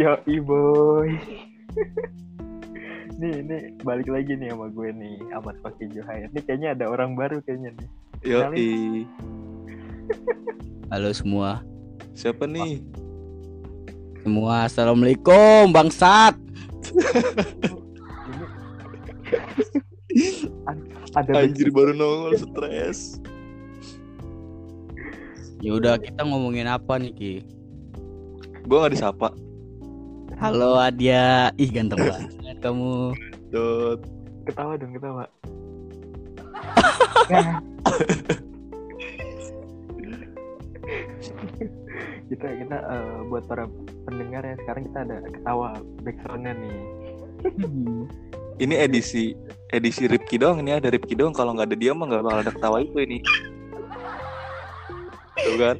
Yo, boy. nih, nih balik lagi nih sama gue nih, Ahmad Fakih Johaya. Ini kayaknya ada orang baru kayaknya nih. Yo. Halo semua. siapa nih? Semua assalamualaikum bangsat. Ini ada Anjir baru nongol stres. Ya udah kita ngomongin apa nih Ki? Gua nggak disapa. Halo Adia. Ih ganteng banget kamu. Dot. ketawa dong ketawa. kita kita eh, buat para pendengar ya sekarang kita ada ketawa backgroundnya nih. Ini edisi edisi Ripki doang ini ada Ripki doang kalau nggak ada dia mah nggak bakal ada ketawa itu ini. Tuh kan?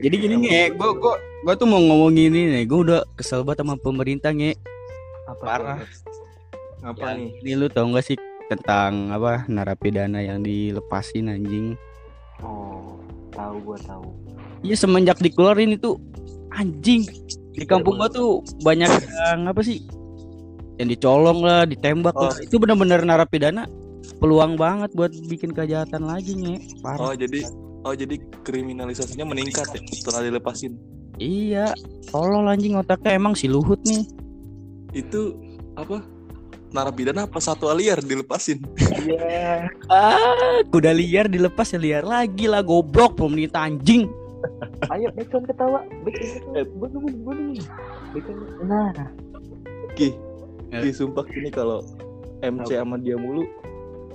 Jadi gini nge, gua gua gua tuh mau ngomongin ini nih. Gua udah kesel banget sama pemerintah nge. Apa Parah. tuh? Ngapa Yang nih? Ini lu tau gak sih tentang apa narapidana yang dilepasin anjing? Oh, tahu gua tahu. Iya semenjak dikeluarin itu anjing di kampung gua tuh banyak yang apa sih yang dicolong lah, ditembak Oh. lah. Itu benar-benar narapidana peluang banget buat bikin kejahatan lagi nih. Oh Parah. jadi oh jadi kriminalisasinya meningkat ya setelah dilepasin. Iya, tolol anjing otaknya emang si Luhut nih. Itu apa? Narapidana apa satu aliar dilepasin? Iya. Ah, kuda liar dilepas ya liar lagi lah goblok pemerintah anjing. Ayo background ketawa. Nungguin. Background. Nah, Ki, Ya. Ki sumpah ini kalau MC sama dia mulu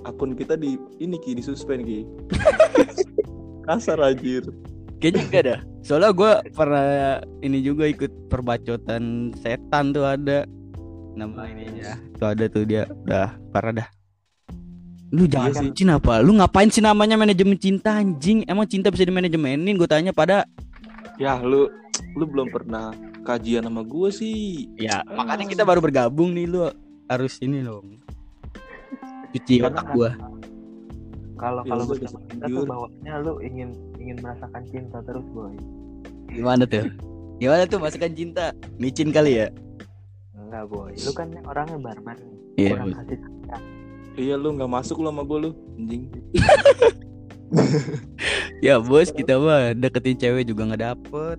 akun kita di ini Ki disuspend Ki. Kasar anjir. Kayaknya enggak dah. Soalnya gue pernah ini juga ikut perbacotan setan tuh ada nama ininya. Tuh ada tuh dia udah parah dah. Lu jangan Iya sih. bucin apa? Lu ngapain sih namanya manajemen cinta anjing? Emang cinta bisa dimanajemenin? Gue tanya pada Ya lu lu belum pernah kajian sama gue sih. ya makanya kita baru bergabung nih lu harus ini loh. Cuci Karena otak kan- gua. Kalau Ya, kalau bersama kita tuh bawahnya lu ingin ingin merasakan cinta terus boy. Gimana tuh? Gimana tuh masukan cinta? Micin kali ya? Enggak boy. Lu kan orangnya barbar nih. Iya. Kurang kasih sayang. Iya lu nggak masuk lu sama gue lu anjing. Ya bos kita mah deketin cewek juga nggak dapet.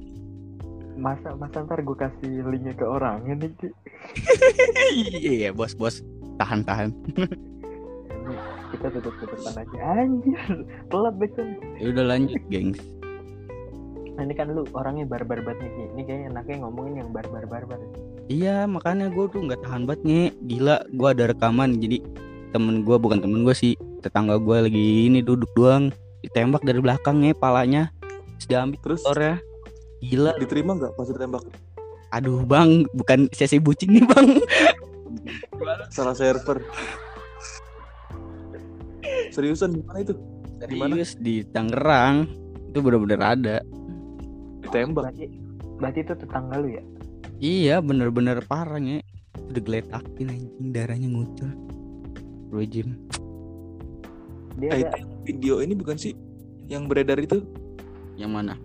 Masa masa ntar gue kasih linknya ke orangnya nih. Iya bos bos tahan tahan. Kita tutup tutupan aja anjir. Telat background. Ya udah lanjut gengs. Nah, ini kan lu orangnya barbar banget nih Ki. Ini kayaknya enaknya ngomongin yang barbar barbar. Iya makanya gue tuh nggak tahan banget nge. Gila gue ada rekaman jadi temen gue bukan temen gue sih tetangga gue lagi ini duduk doang ditembak dari belakang nge palanya terus diambil Terus motornya gila diterima nggak pas ditembak? aduh bang bukan sesi bucin nih bang Salah server. Seriusan gimana itu? Di mana? serius di Tangerang itu bener-bener ada Ditembak. Berarti berarti itu tetangga lu ya? iya bener-bener parah nge udah geletakin anjing darahnya ngucur Rejim Dia Eh, ada itu video ini bukan sih yang beredar itu yang mana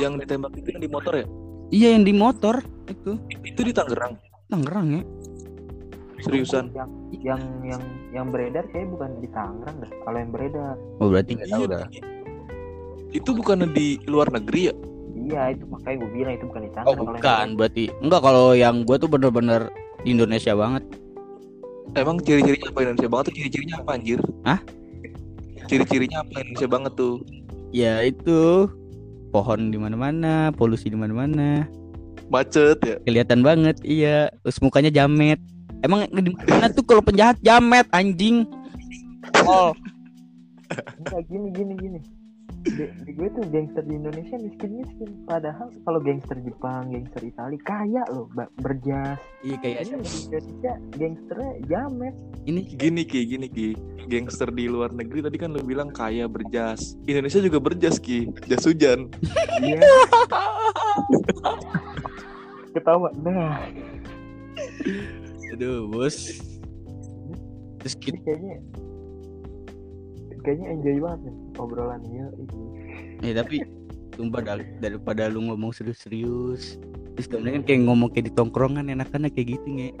yang ditembak itu yang di motor ya? iya yang di motor itu Itu di Tangerang. Tangerang ya Seriusan. yang yang yang yang beredar kayak bukan di Tangerang dah. Kalau yang beredar, oh berarti nggak tahu Iya, dah Ki. Itu bukannya di luar negeri ya? iya itu makanya gue bilang itu bukan di Oh Tangerang. Yang bukan berarti enggak kalau yang gue tuh bener-bener di Indonesia banget Emang ciri-cirinya apa Indonesia banget tuh ciri-cirinya apa anjir? Hah? Ciri-cirinya apa Indonesia banget tuh? ya itu pohon di mana-mana polusi di mana-mana Macet ya. kelihatan banget iya terus mukanya jamet emang di mana tuh kalau penjahat jamet anjing oh Enggak gini gini gini. Di, di gue tuh gangster di Indonesia miskin miskin. Padahal kalau gangster Jepang, gangster Italia kaya loh, berjas. iya kayak Ini di Indonesia gangsternya jamet. ini Gini Ki, gini Ki. Gangster di luar negeri tadi kan lu bilang kaya berjas. Indonesia juga berjas Ki, jas hujan. Iya. Ketawa. Nah, aduh bos. Terus ini kita kayaknya kayaknya enjoy banget nih obrolan ya. eh tapi sumpah dah, daripada lu ngomong serius-serius terus kemudian kayak ngomong kayak di tongkrongan enakannya kayak gitu nge.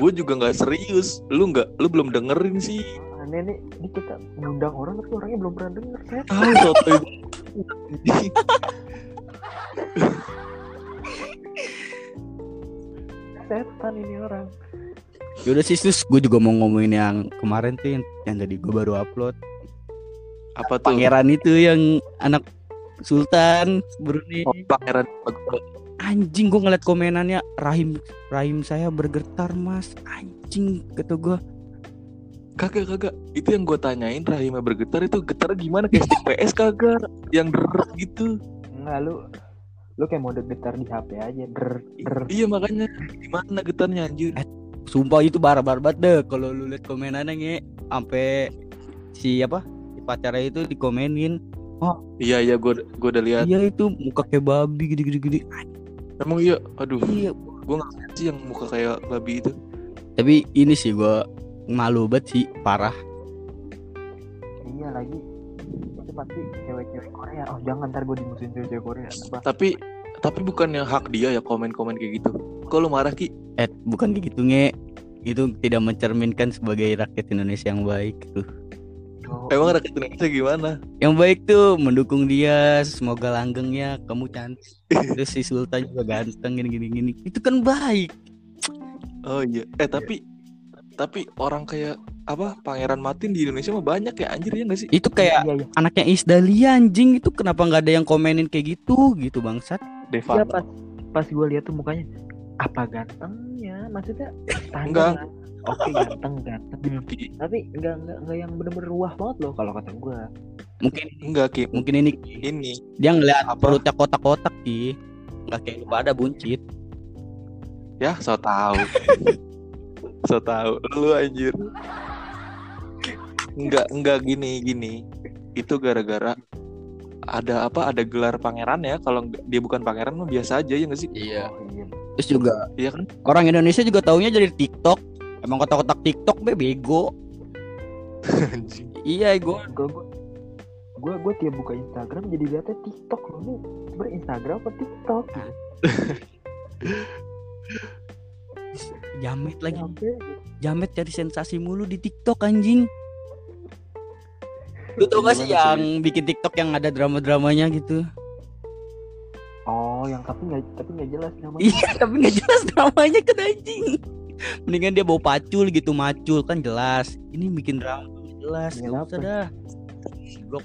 Gue juga nggak serius. Lu nggak lu belum dengerin sih. Aneh nih ini kita ngundang orang tapi orangnya belum pernah denger tahu sotoy setan ini orang. Yaudah sih sus, gue juga mau ngomongin yang kemarin tuh yang, yang tadi gue baru upload. Apa tuh? Pangeran itu yang anak Sultan Brunei. Oh, pangeran Anjing gue ngeliat komenannya Rahim Rahim saya bergetar mas. Anjing kata gue kagak kagak. Itu yang gue tanyain rahimnya bergetar itu getar gimana? Kayak stick PS kagak yang deret gitu. Enggak lu lu kayak mode getar di HP aja der der. Iya makanya. Gimana getarnya anjir? Sumpah itu barbar banget deh Kalau lu liat komenannya nge. Sampai si apa si pacarnya itu dikomenin. Iya iya gue gue udah lihat Iya itu muka kayak babi gede-gede gede. Emang iya? Aduh. Iya. Gue nggak sih yang muka kayak babi itu. Tapi ini sih gue malu banget sih parah. Iya lagi pasti cewek-cewek Korea. Oh jangan ntar gue dimusuhin cewek-cewek Korea apa tapi tapi bukannya hak dia ya komen-komen kayak gitu. Kok lu marah ki? Eh bukan kayak gitu nge. Itu tidak mencerminkan sebagai rakyat Indonesia yang baik gitu. oh, emang rakyat Indonesia gimana? Yang baik tuh mendukung dia Semoga langgengnya kamu cantik. Terus si Sultan juga ganteng gini-gini. Gini Itu kan baik. Oh iya. Eh tapi tapi orang kayak apa pangeran Martin di Indonesia mah banyak ya anjir ya nggak sih? Itu kayak iya iya. anaknya Isdalia anjing. Itu kenapa nggak ada yang komenin kayak gitu Gitu bangsat? Deva Iya pas pas gue lihat tuh mukanya apa gantengnya? Maksudnya Enggak. oke ganteng ganteng. Ki. tapi enggak enggak enggak yang bener-bener ruah banget loh kalau kata gue Mungkin enggak ki. mungkin ini ini. dia ngeliat Apa? perutnya kotak-kotak sih nggak kayak lu pada buncit. Ya so tahu so tahu lu anjir. Enggak enggak gini gini. Itu gara-gara ada apa ada gelar pangeran ya. Kalau dia bukan pangeran mah biasa aja ya nggak sih? Iya. Oh iya. Terus juga iya kan? orang Indonesia juga taunya dari TikTok. Emang kotak-kotak TikTok be bego. Iya gue gue gue gue gue tiap buka Instagram jadi liatnya TikTok loh. Nih sebenernya Instagram apa TikTok jamet lagi. Jamet cari sensasi mulu di TikTok anjing. Lu tau gak sih yang bikin TikTok yang ada drama-dramanya gitu? Oh yang tapi nggak tapi nggak jelas namanya. Iya tapi nggak jelas dramanya kan anjing. Mendingan dia bawa pacul gitu macul. Kan jelas. Ini bikin drama jelas. Bikin nggak usah dah. Blok.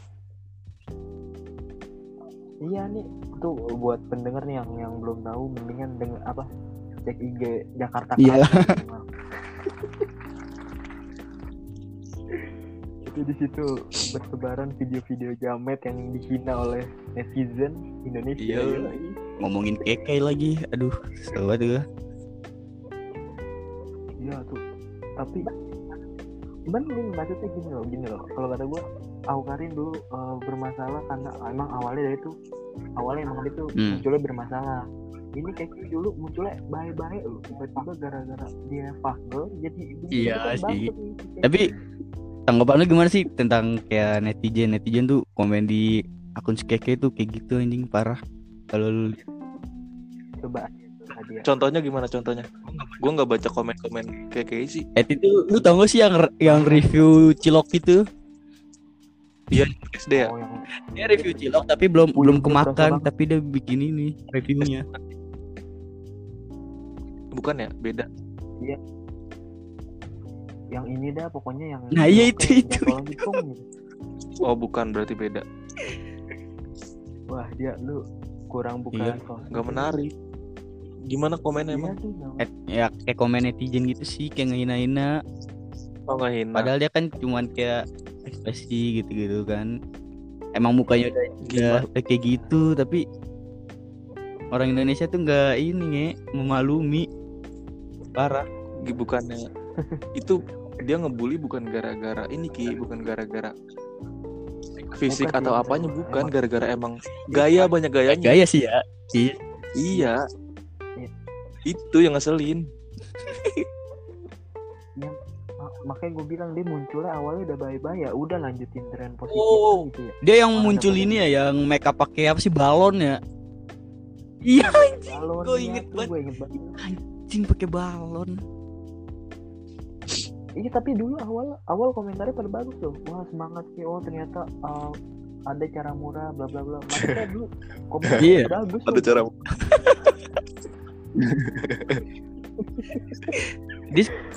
iya nih. Tuh buat pendengar nih yang yang belum tahu mendingan dengan apa cek IG Jakarta Iya. Itu di situ bertebaran video-video jamet yang dihina oleh netizen Indonesia Iya, iya. ngomongin keke lagi aduh seru banget gua. Iya tuh. Tapi cuman ini maksudnya gini loh, gini loh. Kalau kata gua Aukarin dulu eh, bermasalah karena emang awalnya dari itu awalnya emang dia tuh Hmm. munculnya bermasalah. Ini kayak gitu dulu munculnya baik-baik loh. Tiba-tiba gara-gara dia fuckgirl jadi Iya sih. Keke. tapi tanggapan lu gimana sih tentang kayak netizen netizen tuh komen di akun si keke tuh kayak gitu anjing parah kalau lu coba dia. contohnya gimana contohnya gue nggak baca komen-komen kayak kayak sih eh itu lu tau gak sih yang yang review cilok itu dia SD ya Oh, yang dia review cilok tapi belum belum kemakan tapi dia bikin ini reviewnya. Bukan ya? Beda. Yang ini dah pokoknya yang Nah, iya, itu, itu, gitu. oh bukan berarti beda. Wah, dia lu kurang buka Iya, nggak menarik. Gimana komennya Iya emang? Eh, ya kayak komen netizen gitu sih kayak ngehina-hina. Oh nggak hina padahal dia kan cuman kayak ekspresi gitu-gitu kan. Emang mukanya udah, kayak gitu tapi orang Indonesia tuh nggak ini nge memaklumi. Parah. Bukannya itu dia ngebully bukan gara-gara ini ki bukan gara-gara fisik Bukan atau apanya bukan gara-gara emang gaya banyak gayanya. Gaya sih ya. Iya. iya. Iya. itu yang ngeselin makanya gue bilang dia munculnya awalnya udah baik-baik ya udah lanjutin tren positif Oh. gitu ya dia yang Orang muncul ini ya yang make up pakai apa sih balon ya Iya anjing, balon gua ya, inget banget. gua inget banget anjing pakai balon. Iya tapi dulu awal awal komentarnya pada bagus tuh. Wah semangat sih. Oh ternyata uh, ada cara murah bla bla bla. Maksudnya dulu komentarnya Iya. bagus. Ada tuh. cara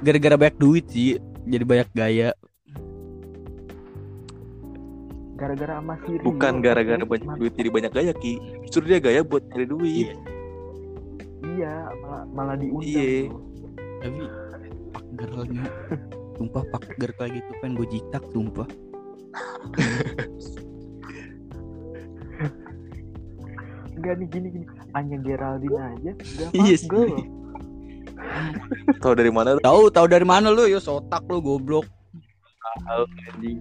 Gara-gara banyak duit sih, jadi banyak gaya. Gara-gara sama si Rio, bukan gara-gara banyak ma- duit jadi banyak gaya ki. Justru dia gaya buat nyari duit. Iya. Iya malah malah diundang. Iya. tuh. Tapi pak girlnya, sumpah pak girl kayak gitu pengen gue jitak sumpah. Enggak nih gini gini. Hanya Geraldine aja. Gak Iya pas gue. Tahu dari mana? lu? Tahu tahu dari mana lu? Yo sotak lu goblok. Tahu, anjing.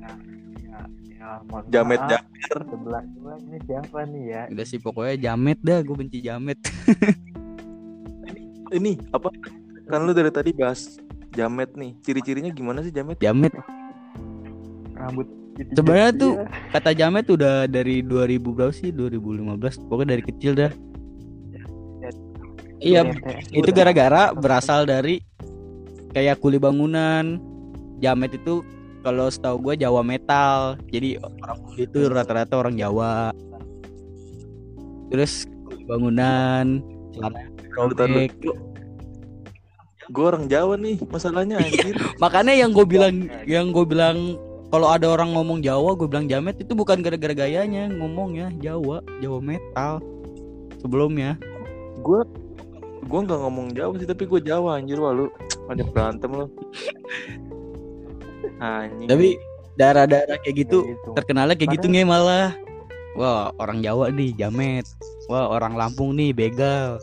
Ya, ya, mohon Jamet. Jamer. Sebelah gua ini siapa nih ya? Udah sih pokoknya jamet dah, gue benci jamet. Ini apa? Kan lu dari tadi bahas jamet nih. Ciri-cirinya gimana sih jamet? Jamet Rambut Sebenarnya tuh- ya. kata jamet udah dari 2000 berapa sih? 2015. Pokoknya dari kecil dah. Iya, MTS itu gara-gara berasal dari kayak kuli bangunan. Jamet itu kalau setahu gue Jawa metal. Jadi orang kuli itu rata-rata orang Jawa. Terus kuli bangunan, celana robek. Gue orang Jawa nih masalahnya anjir. Makanya yang gue bilang, yang gue bilang kalau ada orang ngomong Jawa, gue bilang jamet itu bukan gara-gara gayanya ngomongnya Jawa, Jawa metal. Sebelumnya, Gue gue nggak ngomong Jawa sih tapi gue Jawa anjir wah lu banyak berantem lu. Anjing. tapi daerah-daerah kayak gitu Kayak gitu. terkenalnya kayak gitu nge malah. Wah orang Jawa nih jamet. Wah orang Lampung nih begal.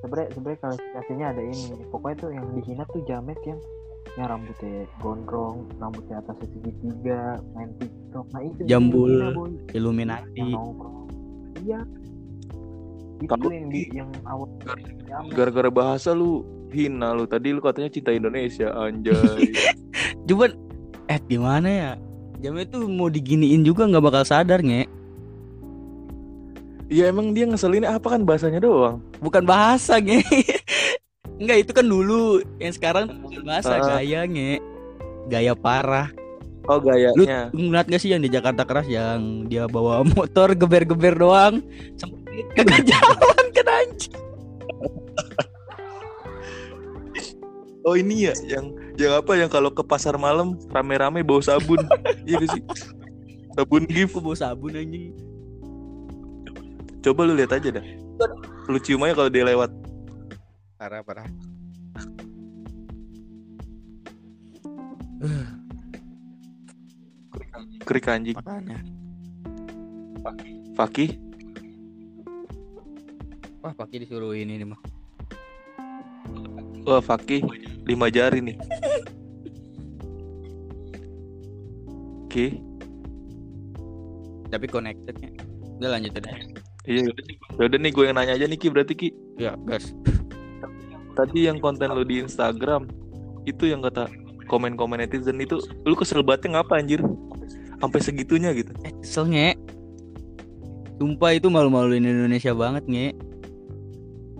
sebenarnya sebenarnya klasifikasinya ada ini pokoknya tuh yang dihina tuh jamet yang yang rambutnya gondrong rambutnya atasnya segitiga main tiktok nah itu Jambul. yang Illuminati. iya itu Tapi- yang di yang awal gara-gara bahasa lu hina lu tadi lu katanya cinta Indonesia anjay. Cuman eh gimana ya? Jamet tuh mau diginiin juga nggak bakal sadar nge. Iya emang dia ngeselinnya apa kan bahasanya doang. Bukan bahasa nge. Enggak itu kan dulu. Yang sekarang bukan bahasa Ah. gaya nge. Gaya parah. Oh Lu gayanya. ngeliat gak sih yang di Jakarta keras yang dia bawa motor geber-geber doang sempit kagak jalan kan anjing. Oh ini ya yang yang apa yang kalau ke pasar malam rame-rame bawa sabun. iya gak sih? Sabun gift. Bawa sabun anjing. Coba lu lihat aja dah. Lu cium aja kalau dia lewat. Parah parah. Kerik anjing. Makanya. Fakih. Wah pakai disuruh ini nih mah. Wah Fakih lima jari nih. Oke. Tapi connectednya. Udah lanjut aja. Iya. Yaudah nih gue yang nanya aja nih Ki berarti Ki. Ya gas. Tadi yang konten lu di Instagram itu yang kata komen-komen netizen itu lu kesel bangetnya ngapa anjir? Sampai segitunya gitu. Eh kesel nge. Sumpah itu malu-maluin Indonesia banget nge.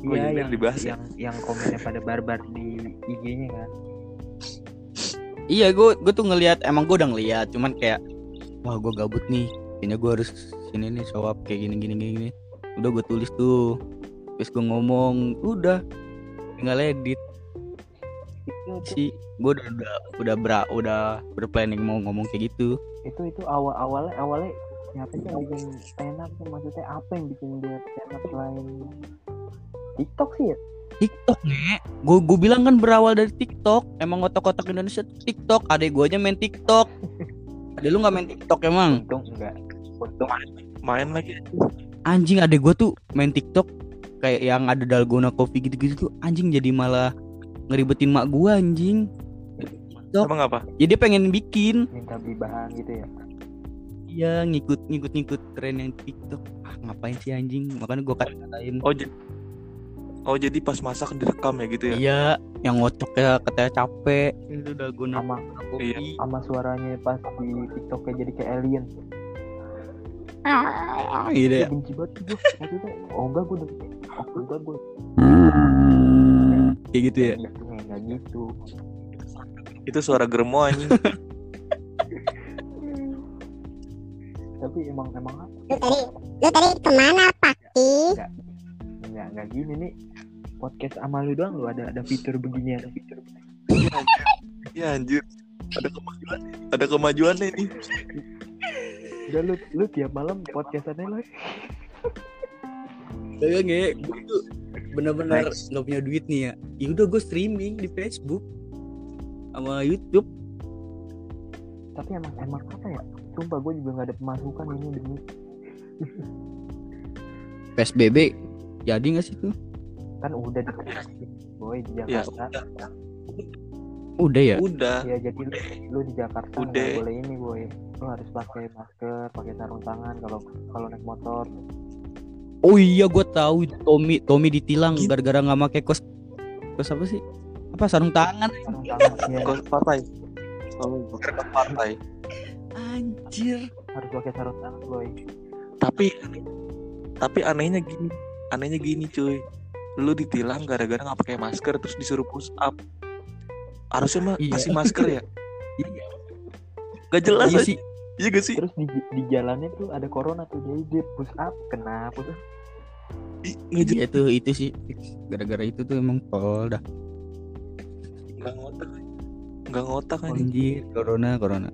Oh, iya yang dibahas ya? yang yang komennya pada barbar di IG-nya kan Iya gue gue tuh ngelihat emang gue udah ngeliat cuman kayak wah gue gabut nih kayaknya gue harus sini nih show up kayak gini gini gini, gini. udah gue tulis tuh terus gue ngomong udah tinggal edit sih gue udah udah udah bra, udah berplanning mau ngomong kayak gitu itu itu awal awalnya awalnya siapa sih yang bikin stand up tuh maksudnya apa yang bikin dia stand up selain TikTok sih ya? TikTok nih gue gue bilang kan berawal dari TikTok. Emang otak-otak Indonesia TikTok. Adek gue aja main TikTok. Adek lu nggak main TikTok emang? Untung enggak untung Main. Lagi. anjing adek gue tuh main TikTok kayak yang ada dalgona coffee gitu-gitu tuh anjing jadi malah ngeribetin mak gue anjing. Dok. Emang apa? jadi dia pengen bikin. Minta beli bahan gitu ya? Iya ngikut ngikut ngikut tren yang TikTok. Ah ngapain sih anjing? Makanya gue katain Oh Oh jadi pas masak direkam ya gitu ya? iya yang ngocoknya katanya capek. Itu dalgona sama kopi Iya. sama suaranya pas di TikToknya jadi kayak alien. Gitu Gue ya benci banget gue oh enggak gue udah oh enggak gue kayak gitu ya? Enggak enggak gitu. Itu suara germo anjing. tapi emang emang apa? Lu tadi, lu tadi ke mana Paki? enggak enggak gini nih podcast sama lu doang lu ada ada fitur begini ada fitur begini. Iya anjir. Ada kemajuan. Ada kemajuannya nih. udah lu lu tiap malam podcastannya lo Kagak nge, gue tuh bener-bener nggak punya duit nih ya. Ya udah gue streaming di Facebook sama YouTube. tapi emang emang apa ya sumpah gue juga nggak ada pemasukan ini demi PSBB jadi nggak sih tuh? Kan udah di boy di Ya, Jakarta Udah ya. udah. ya jadi lu, lu di Jakarta Udah. boleh ini boy lu harus pakai masker pakai sarung tangan kalau kalau naik motor Oh iya gue tahu Tommy Tommy ditilang gara-gara nggak pakai kos kos apa sih? Apa sarung tangan? sarung tangan ya Kos partai. Kos partai. Anjir. harus pakai sarung tangan boy Tapi tapi anehnya gini. Anehnya gini cuy. Lu ditilang gara-gara nggak pakai masker terus disuruh push up. Harusnya mah Iya. kasih masker ya. Iya. Gak jelas Iya aja. sih. Iya gak sih? terus di di jalannya tuh ada corona tuh jadi dia push up kena push up Ih, Nggak jelas. Iya itu itu sih gara-gara itu tuh emang tol dah. Nggak ngotak. Nggak ngotak anjing. Anjir, corona, corona.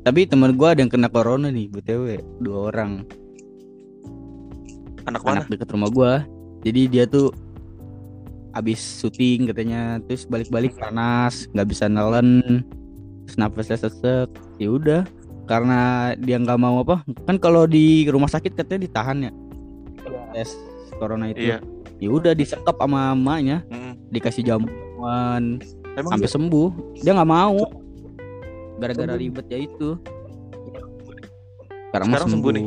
Tapi teman gua ada yang kena corona nih, BTW, dua orang. Anak mana? Anak deket rumah gua. Jadi dia tuh habis syuting katanya, terus balik-balik panas, nggak bisa nelen, terus nafasnya sesek. Ya udah, karena dia nggak mau apa? Kan kalau di rumah sakit katanya ditahan ya ya tes corona itu. Iya. Ya udah disekap sama Mm. dikasih jamuan, Emang sampai iya? sembuh dia nggak mau gara-gara Sembuh. ribet ya itu sekarang, Sekarang sembuh nih?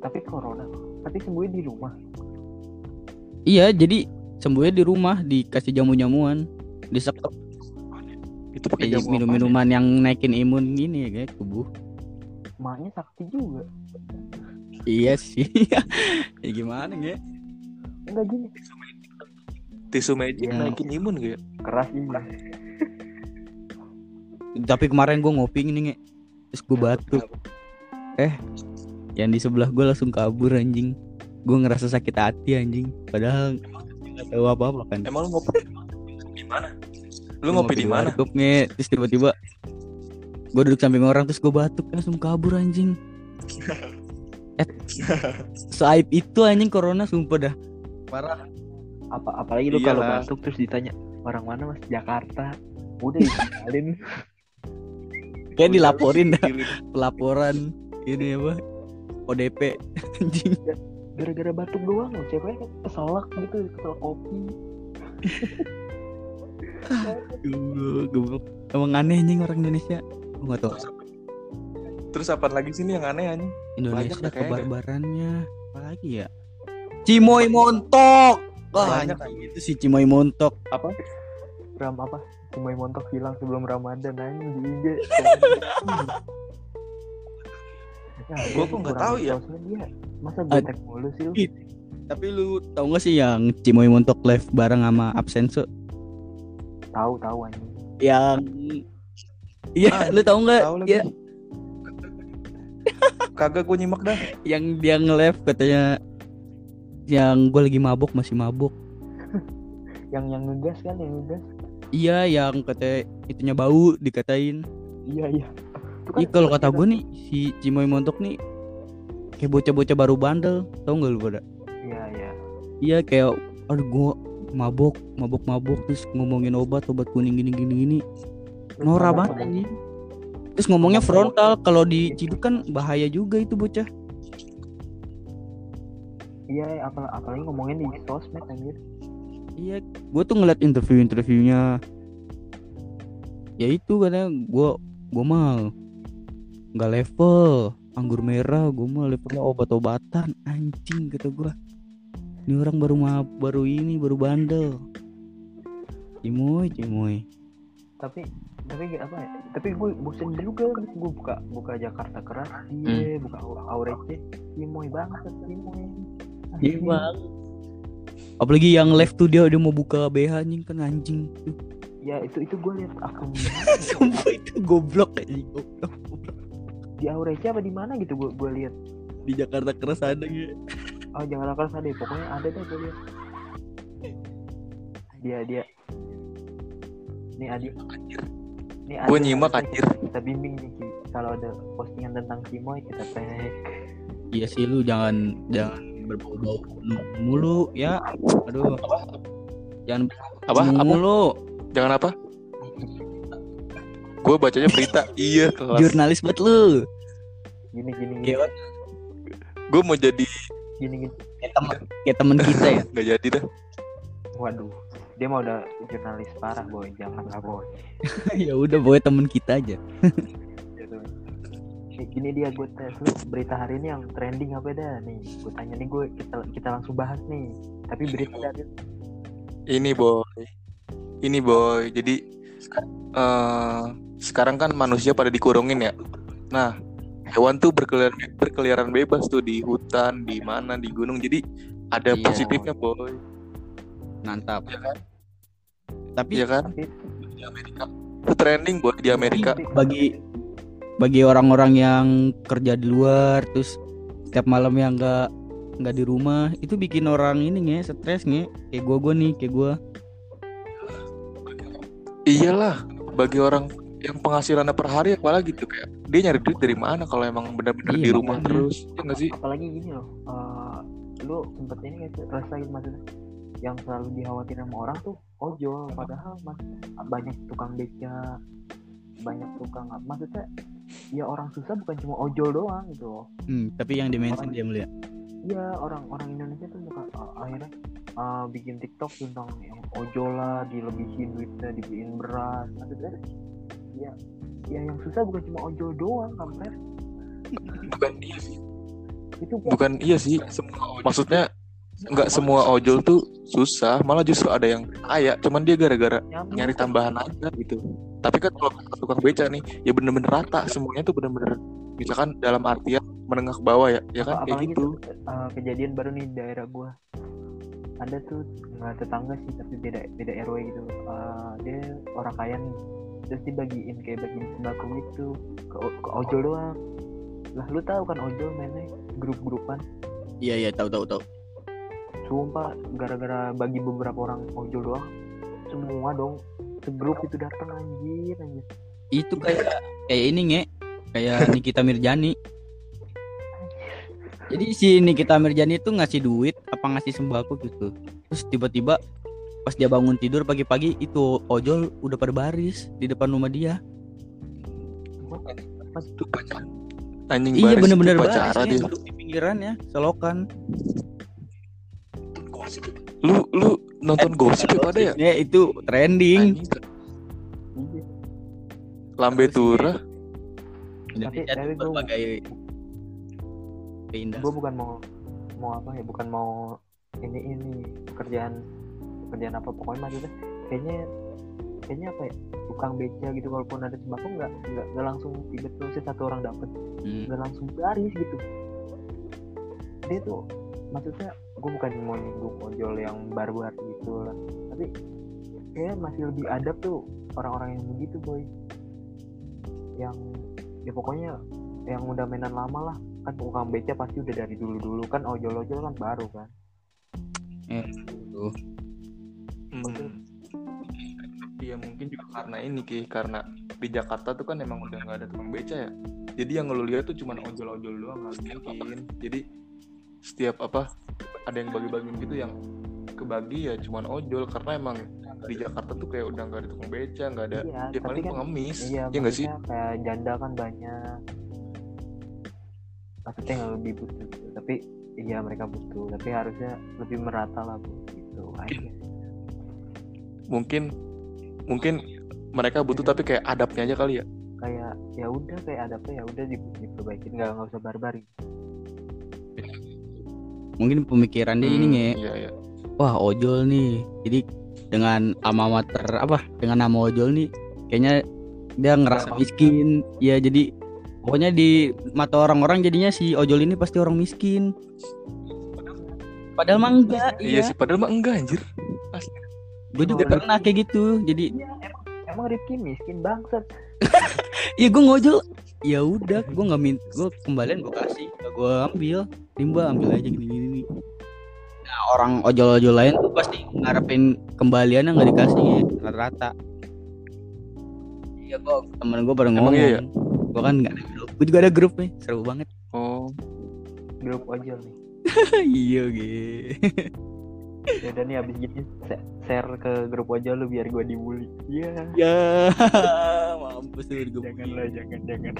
tapi corona tapi sembuhnya di rumah iya jadi sembuhnya di rumah dikasih jamu-jamuan disekep itu pakai kayak jamu minum apaan ya? minuman yang naikin imun gini ya kayak tubuh. Maknya sakti juga. Iya sih. Ya gimana ya enggak gini. Tisu magic Iya. naikin imun gak ya? keras. Ini tapi kemarin gue ngopi nih nge terus gue batuk. Eh yang di sebelah gue langsung kabur anjing. Gue ngerasa sakit hati anjing. Padahal nggak tahu apa apa kan? Emang lu ngopi? Di mana? Lu ngopi di mana? warkop nge terus tiba-tiba gue duduk samping orang terus gue batuk langsung kabur anjing. Eh, Saib itu anjing corona sumpah dah. Parah. Apa apalagi lu kalau batuk terus ditanya orang mana mas? Jakarta. Udah dikenalin kayak dilaporin dah. pelaporan. Ini apa? ODP anjing gara-gara batuk doang. Loh ceweknya kan keselak gitu keselak kopi. Goblok. emang aneh anjing orang Indonesia. Gue gak tau Terus apa lagi sini yang aneh anjing? Indonesia kayaknya. kebarbarannya. Apa lagi ya? Cimoy montok! Wah, Banyak, anjing, itu si Cimoy montok. Apa? ram apa? Cimoy montok hilang sebelum Ramadan anjing di IG Nah, Gua dia kok nggak kurang tahu ya. dia. Masa gue tag mulu sih lu? Tapi lu tau gak sih yang Cimoy montok live bareng sama Absenso Tahu tahu anjing. yang Iya, Ah, lu tau nggak? Tahu lagi. Ya, Kagak gue nyimak dah. yang dia nge-live katanya yang gue lagi mabok masih mabok. Yang yang ngegas kan yang ngegas. Iya, yang kata itunya bau dikatain. Iya iya. Ih, kalau kata gue nih si Cimoy montok nih kayak bocah-bocah baru bandel, tau gak lu pada? Iya iya. Iya kayak aduh gue mabok, mabok mabok terus ngomongin obat, obat kuning gini gini gini. Ngomong banget anjing. Terus ngomongnya Ngomong- frontal, kalau diciduk kan bahaya juga itu bocah. Iya apal apalagi ngomongin di sosmed anjir. Iya, gue tuh ngeliat interview-interviewnya. Ya itu katanya gue gue mah nggak level anggur merah, gue mah levelnya obat-obatan anjing kata gue. Ini orang baru ma baru ini baru bandel. Cimoy, cimoy. Tapi tapi gak apa ya tapi gue bosen juga gue buka buka Jakarta keras iya buka Au- Aurece Simoy banget Simoy Iya bang. Apalagi yang live tuh dia udah mau buka BH anjing kan anjing. ya itu itu gue liat akun Sumpah itu goblok anjing. Goblok. goblok. Di Aurece apa di mana gitu gue gue liat Di Jakarta keras ada ya. oh jangan keras ada ya, pokoknya ada deh gue liat dia dia nih Adi nih Gue Adi nyimak harusnya anjir. kita bimbing nih Ki. kalau ada postingan tentang Simoy kita tag Iya sih lu jangan jangan berbau-bau mulu ya. Aduh. Jangan Apa? Apa? mulu. Jangan apa? Gue bacanya berita. iya kelas. Jurnalis buat lu. gini gini gini Gue mau jadi gini, gini. kayak temen kayak temen kita ya. nggak jadi dah. waduh dia mah udah jurnalis parah boy jangan lah boy ya udah boy temen kita aja. gitu. Nih, gini dia gue tes lu berita hari ini yang trending apa dah nih gue tanya nih gue kita kita langsung bahas nih tapi berita dari Ini boy. Ini boy. Jadi eh sekarang kan manusia pada dikurungin ya. Nah, hewan tuh berkeliaran berkeliaran bebas tuh di hutan, di mana, di gunung. Jadi ada Iya. positifnya boy. Mantap. Iya kan? Tapi Iya kan? tapi Di Amerika. Itu trending boy di Amerika. bagi bagi orang-orang yang kerja di luar terus setiap malam yang nggak nggak di rumah itu bikin orang ini nge stres nge kayak gua gua nih kayak gua Iyalah, bagi orang yang penghasilannya per hari apalagi tuh kayak dia nyari duit dari mana kalau emang benar-benar Iya, di rumah makanya. terus ya nggak sih apalagi gini loh eh, lu sempet ini gak sih rasain maksudnya yang selalu dikhawatirin sama orang tuh ojol padahal mas banyak tukang beca banyak tukang maksudnya ya orang susah bukan cuma ojol doang gitu loh hmm, tapi yang dimention dia melihat Iya orang-orang Indonesia tuh suka uh, akhirnya uh, bikin TikTok tentang yang ojol lah, dilebihin duitnya, dibeliin beras. Maksudnya ya, ya yang susah bukan cuma ojol doang, kampret. bukan iya sih Itu bukan iya sih semua maksudnya nggak semua ojol tuh susah malah justru ada yang kaya cuman dia gara-gara nyari tambahan aja gitu tapi kan kalau tukang beca nih ya bener-bener rata semuanya tuh bener-bener misalkan dalam artian menengah ke bawah ya ya kan kayak gitu tuh, uh, kejadian baru nih daerah gua. Ada tuh nggak tetangga sih tapi beda beda RW gitu. Uh, dia orang kaya nih. Terus dibagiin kayak bagiin sembako gitu. Ke, ke ojol doang. Lah lu tahu kan ojol mainnya grup-grupan. iya iya tahu tahu tahu. Sumpah gara-gara bagi beberapa orang ojol doang semua dong segrup itu datang anjir anjir. Itu kayak kayak ini nge. Kayak Nikita Mirjani jadi si Nikita Mirjani itu ngasih duit apa ngasih sembako gitu. Terus tiba-tiba pas dia bangun tidur pagi-pagi itu ojol udah pada baris di depan rumah dia. Tuh pacaran. anjing iya baris bener-bener baris pacaran ya, dia. duduk di pinggiran ya selokan. Lu lu nonton gosip ya pada ya? Ya itu trending. Anjing, lambe Indonesia tapi gua- berbagai keindahan. gue bukan mau mau apa ya bukan mau ini ini pekerjaan pekerjaan apa pokoknya maksudnya kayaknya kayaknya apa ya tukang beca gitu walaupun ada sembako nggak nggak nggak langsung tiba-tiba sih satu orang dapet Hmm. nggak langsung baris gitu dia tuh maksudnya gue bukan mau nyinggung ojol yang barbar gitu lah tapi kayak masih lebih adab tuh orang-orang yang begitu boy yang ya pokoknya yang udah mainan lama lah kan tukang beca pasti udah dari dulu-dulu kan ojol-ojol kan baru kan Tuh. Hmm. Iya mungkin juga karena ini ki. Karena di Jakarta tuh kan emang udah nggak ada tukang beca ya. Jadi yang lo lihat tuh cuma ojol-ojol doang nggak mungkin. Jadi setiap apa ada yang bagi-bagiin gitu yang kebagi ya cuma ojol. Karena emang di Jakarta tuh kayak udah nggak ada tukang beca nggak ada iya ya paling kan pengemis. iya ya nggak sih? kayak janda kan banyak. Maksudnya yang lebih butuh gitu. tapi iya mereka butuh. Tapi harusnya lebih merata lah bu gitu. Aja mungkin mungkin mereka butuh tapi kayak adabnya aja kali ya. Kayak ya udah kayak adabnya ya udah di- diperbaikin nggak nggak usah barbar gitu. mungkin pemikiran dia ini Hmm, nge. iya iya. Wah ojol nih. Jadi dengan alma mater apa dengan nama ojol nih kayaknya dia ngerasa miskin. ya jadi pokoknya di mata orang-orang jadinya si ojol ini pasti orang miskin. Padahal mah enggak Iya iya. sih, padahal mah enggak anjir. Gue juga Orang- pernah kayak gitu jadi Iya, emang emang Rifki miskin bangsat. Ya gue ngojol. Ya udah gue nggak minta gue kembalian gue kasih gue ambil. Timba ambil aja gini gini nah orang ojol-ojol lain tuh pasti ngarepin kembalian yang nggak dikasih ya, rata-rata. Iya kok temen gue pada Emang ngomong. iya ya? gue kan nggak ada grup. Gue juga ada grup nih. Seru banget. Oh, grup ojol nih. Iya gitu Yaudah nih abis gitu share ke grup ojol lu biar gua dibully Iya ya mampus tuh gue Jangan lah jangan jangan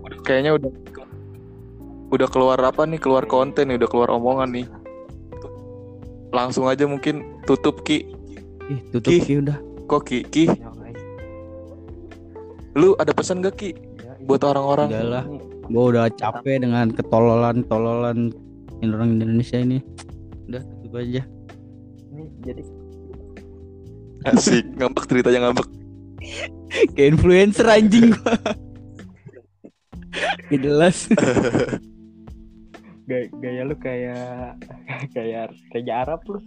udah kayaknya udah udah keluar apa nih? Keluar konten nih, udah keluar omongan nih. Langsung aja mungkin tutup Ki. ih tutup Ki. Ki udah Kok Ki? Ki, Ya, guys. lu ada pesan gak Ki Ya, buat orang-orang? Enggak lah. ini gue udah capek dengan ketololan tololan orang Indonesia ini tutup aja ini jadi Asik, ngambek ceritanya ngambek. kayak influencer anjing gua Gak jelas gaya, gaya lu kayak kayak kayak Arab lu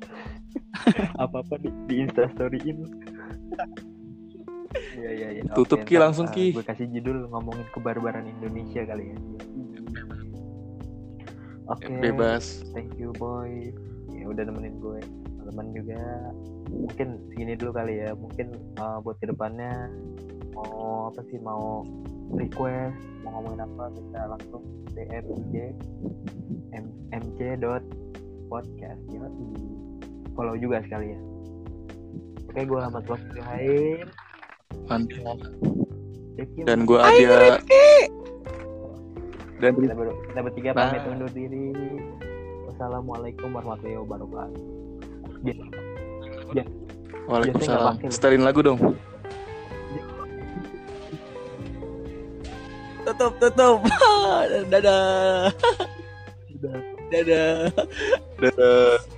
apa apa di, di instastoryin Iya iya iya. Tutup, Ki, langsung, Ki. Gue kasih judul ngomongin kebarbaran Indonesia kali ya. Oke. Bebas. Thank you boy. Ya udah nemenin gue. Teman juga. Mungkin segini dulu kali ya. Mungkin uh, buat ke depannya mau apa sih mau request mau ngomongin apa bisa langsung DM IG M mc dot podcast. Ya follow juga sekalian oke gue Ahmad Wasfi Haim. Mantap. Dan gua ada dan kita, ber- kita bertiga pamit undur diri wassalamualaikum warahmatullahi wabarakatuh Waalaikumsalam. pakai. Setelin lagu dong. tutup tutup dadah Udah. dadah Dadah.